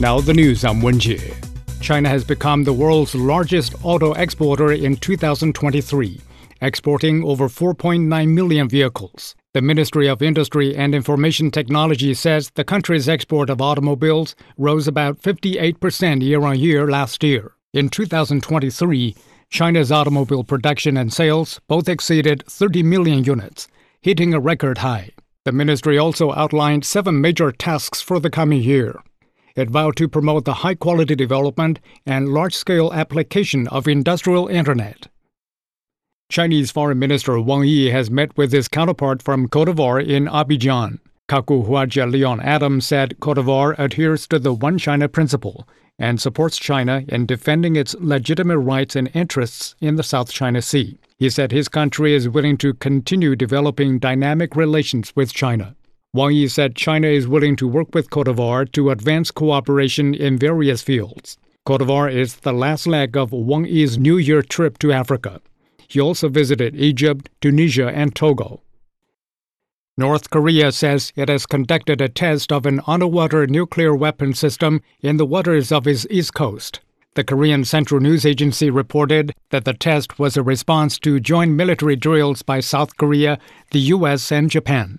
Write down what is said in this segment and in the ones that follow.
Now the news, I'm Wenjie. China has become the world's largest auto exporter in 2023, exporting over 4.9 million vehicles. The Ministry of Industry and Information Technology says the country's export of automobiles rose about 58% year on year last year. In 2023, China's automobile production and sales both exceeded 30 million units, hitting a record high. The ministry also outlined seven major tasks for the coming year. It vowed to promote the high quality development and large scale application of industrial internet. Chinese Foreign Minister Wang Yi has met with his counterpart from Cote d'Ivoire in Abidjan. Kacou Houadja Leon Adom said Cote d'Ivoire adheres to the One China principle and supports China in defending its legitimate rights and interests in the South China Sea. He said his country is willing to continue developing dynamic relations with China. Wang Yi said China is willing to work with Cote d'Ivoire to advance cooperation in various fields. Cote d'Ivoire is the last leg of Wang Yi's New Year trip to Africa. He also visited Egypt, Tunisia, and Togo. North Korea says it has conducted a test of an underwater nuclear weapon system in the waters of its east coast. The Korean Central News Agency reported that the test was a response to joint military drills by South Korea, the U.S., and Japan.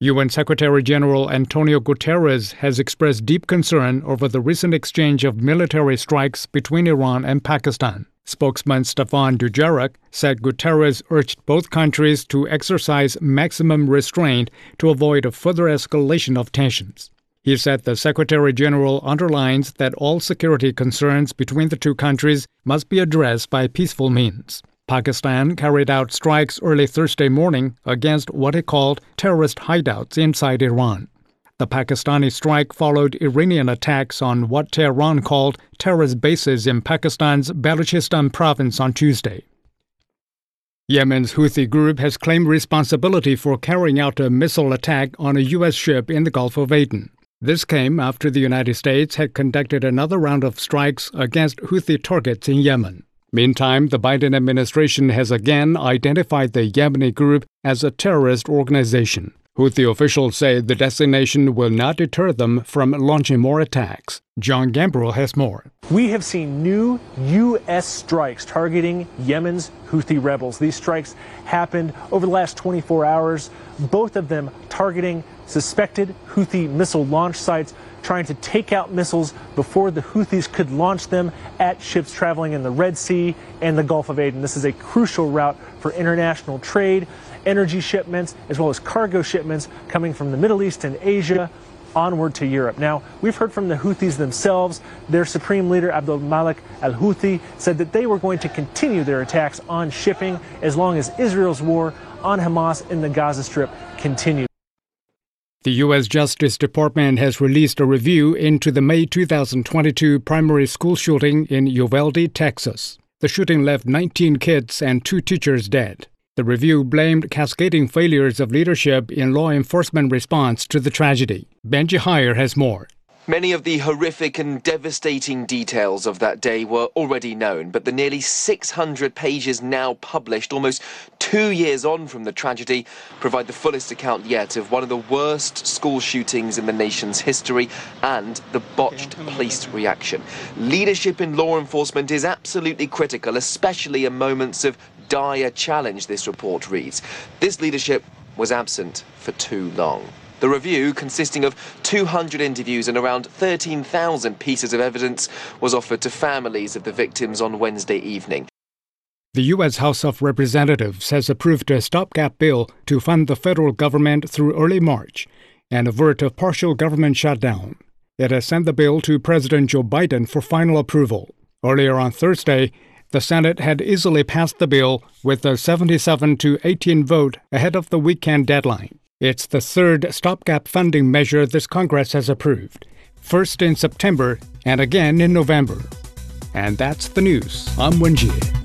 UN Secretary General Antonio Guterres has expressed deep concern over the recent exchange of military strikes between Iran and Pakistan. Spokesman Stefan Dujarric said Guterres urged both countries to exercise maximum restraint to avoid a further escalation of tensions. He said the Secretary General underlines that all security concerns between the two countries must be addressed by peaceful means. Pakistan carried out strikes early Thursday morning against what it called terrorist hideouts inside Iran. The Pakistani strike followed Iranian attacks on what Tehran called terrorist bases in Pakistan's Balochistan province on Tuesday. Yemen's Houthi group has claimed responsibility for carrying out a missile attack on a U.S. ship in the Gulf of Aden. This came after the United States had conducted another round of strikes against Houthi targets in Yemen. Meantime, the Biden administration has again identified the Yemeni group as a terrorist organization. Houthi officials say the designation will not deter them from launching more attacks. John Gambrell has more. We have seen new U.S. strikes targeting Yemen's Houthi rebels. These strikes happened over the last 24 hours, both of them targeting suspected Houthi missile launch sites, trying to take out missiles before the Houthis could launch them at ships traveling in the Red Sea and the Gulf of Aden. This is a crucial route for international trade energy shipments, as well as cargo shipments coming from the Middle East and Asia onward to Europe. Now, we've heard from the Houthis themselves. Their supreme leader, Abdul Malik al Houthi, said that they were going to continue their attacks on shipping as long as Israel's war on Hamas in the Gaza Strip continues. The U.S. Justice Department has released a review into the May 2022 primary school shooting in Uvalde, Texas. The shooting left 19 kids and two teachers dead. The review blamed cascading failures of leadership in law enforcement response to the tragedy. Benji Heyer has more. Many of the horrific and devastating details of that day were already known, but the nearly 600 pages now published, almost two years on from the tragedy, provide the fullest account yet of one of the worst school shootings in the nation's history and the botched police reaction. Leadership in law enforcement is absolutely critical, especially in moments of dire challenge, this report reads. This leadership was absent for too long. The review, consisting of 200 interviews and around 13,000 pieces of evidence, was offered to families of the victims on Wednesday evening. The U.S. House of Representatives has approved a stopgap bill to fund the federal government through early March and avert a partial government shutdown. It has sent the bill to President Joe Biden for final approval. Earlier on Thursday, the Senate had easily passed the bill with a 77 to 18 vote ahead of the weekend deadline. It's the third stopgap funding measure this Congress has approved, first in September and again in November. And that's the news. I'm Wenjie.